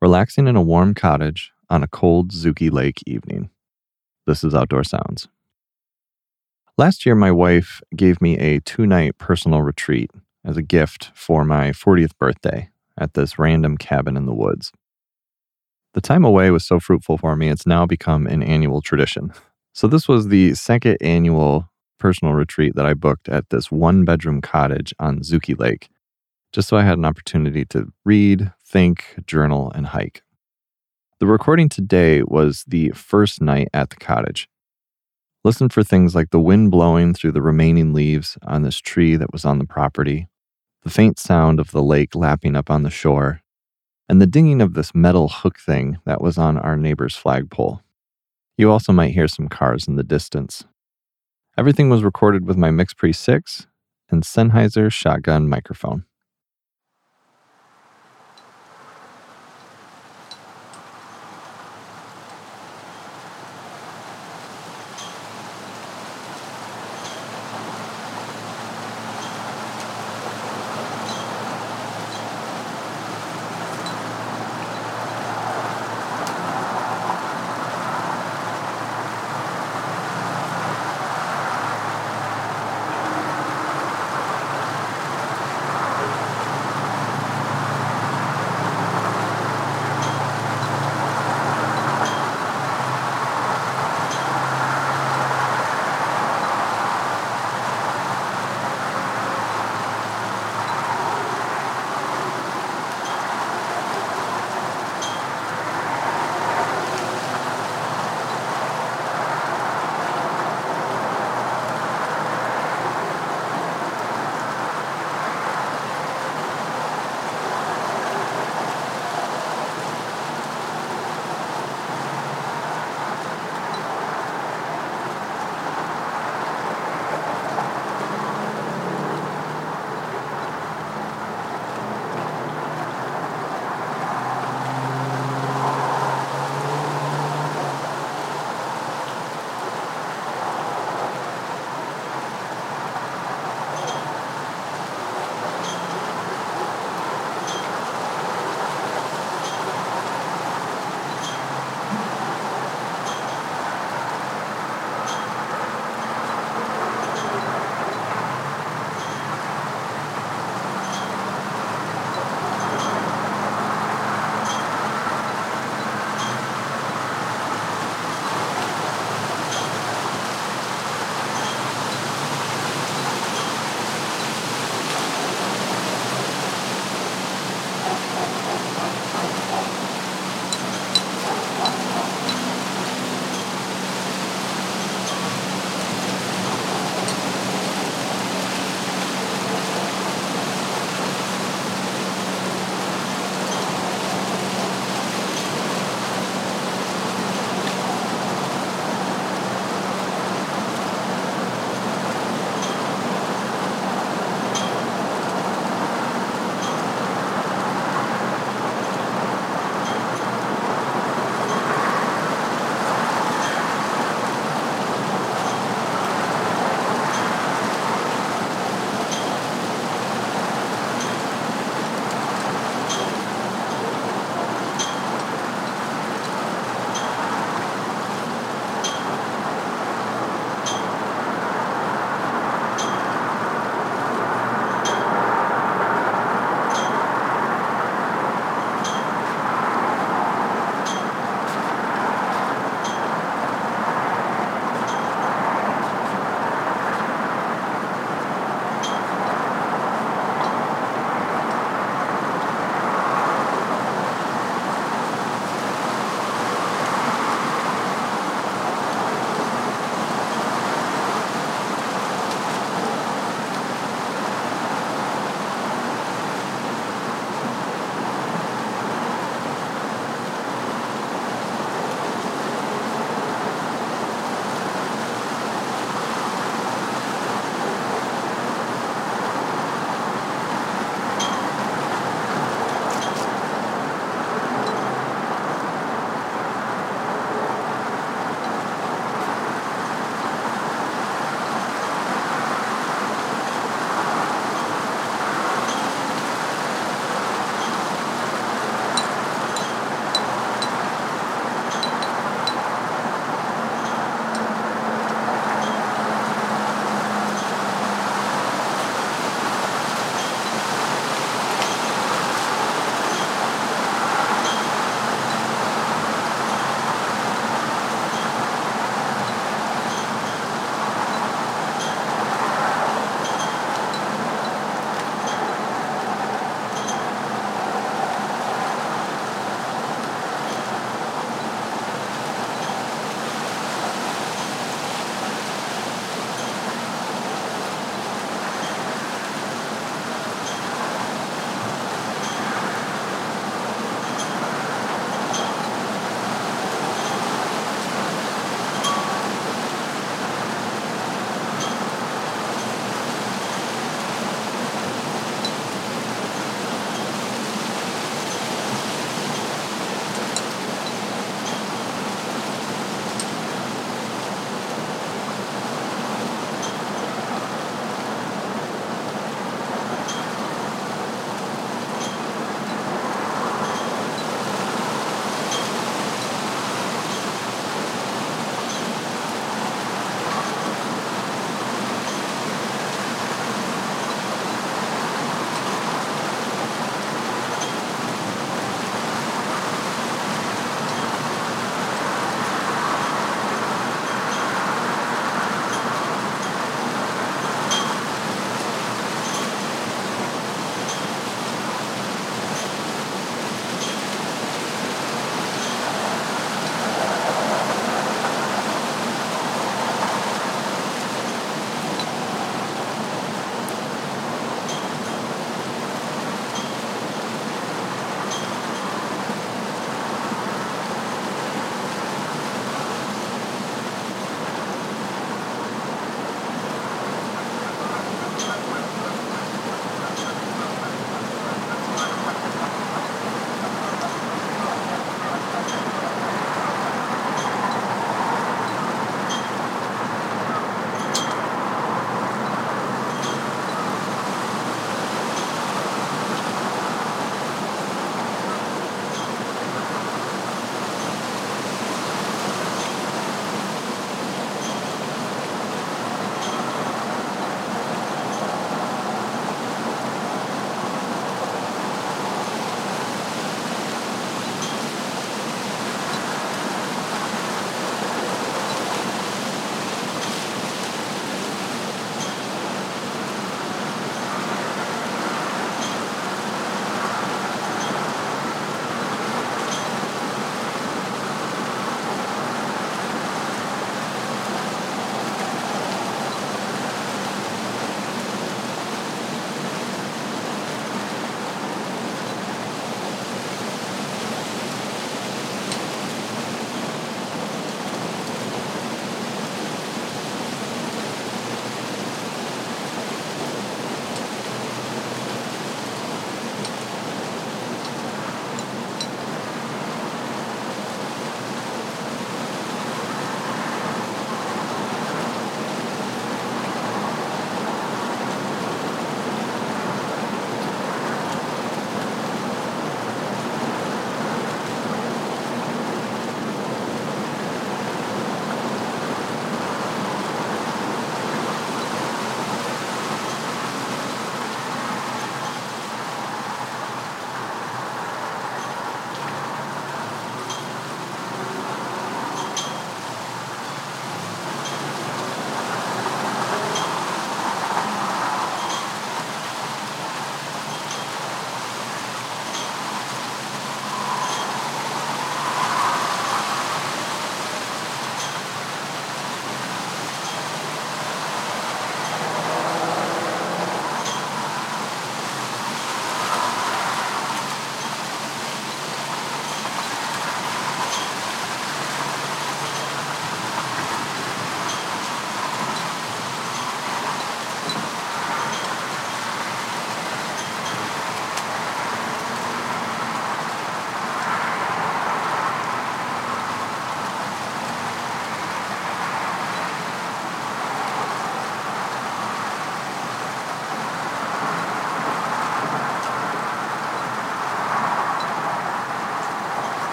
relaxing in a warm cottage on a cold Zukey Lake evening. This is Outdoor Sounds. Last year, my wife gave me a two night personal retreat as a gift for my 40th birthday at this random cabin in the woods. The time away was so fruitful for me, it's now become an annual tradition. So, this was the second annual personal retreat that I booked at this one bedroom cottage on Zukey Lake, just so I had an opportunity to read, think, journal, and hike. The recording today was the first night at the cottage. Listen for things like the wind blowing through the remaining leaves on this tree that was on the property, the faint sound of the lake lapping up on the shore, and the dinging of this metal hook thing that was on our neighbor's flagpole. You also might hear some cars in the distance. Everything was recorded with my MixPre 6 and Sennheiser shotgun microphone.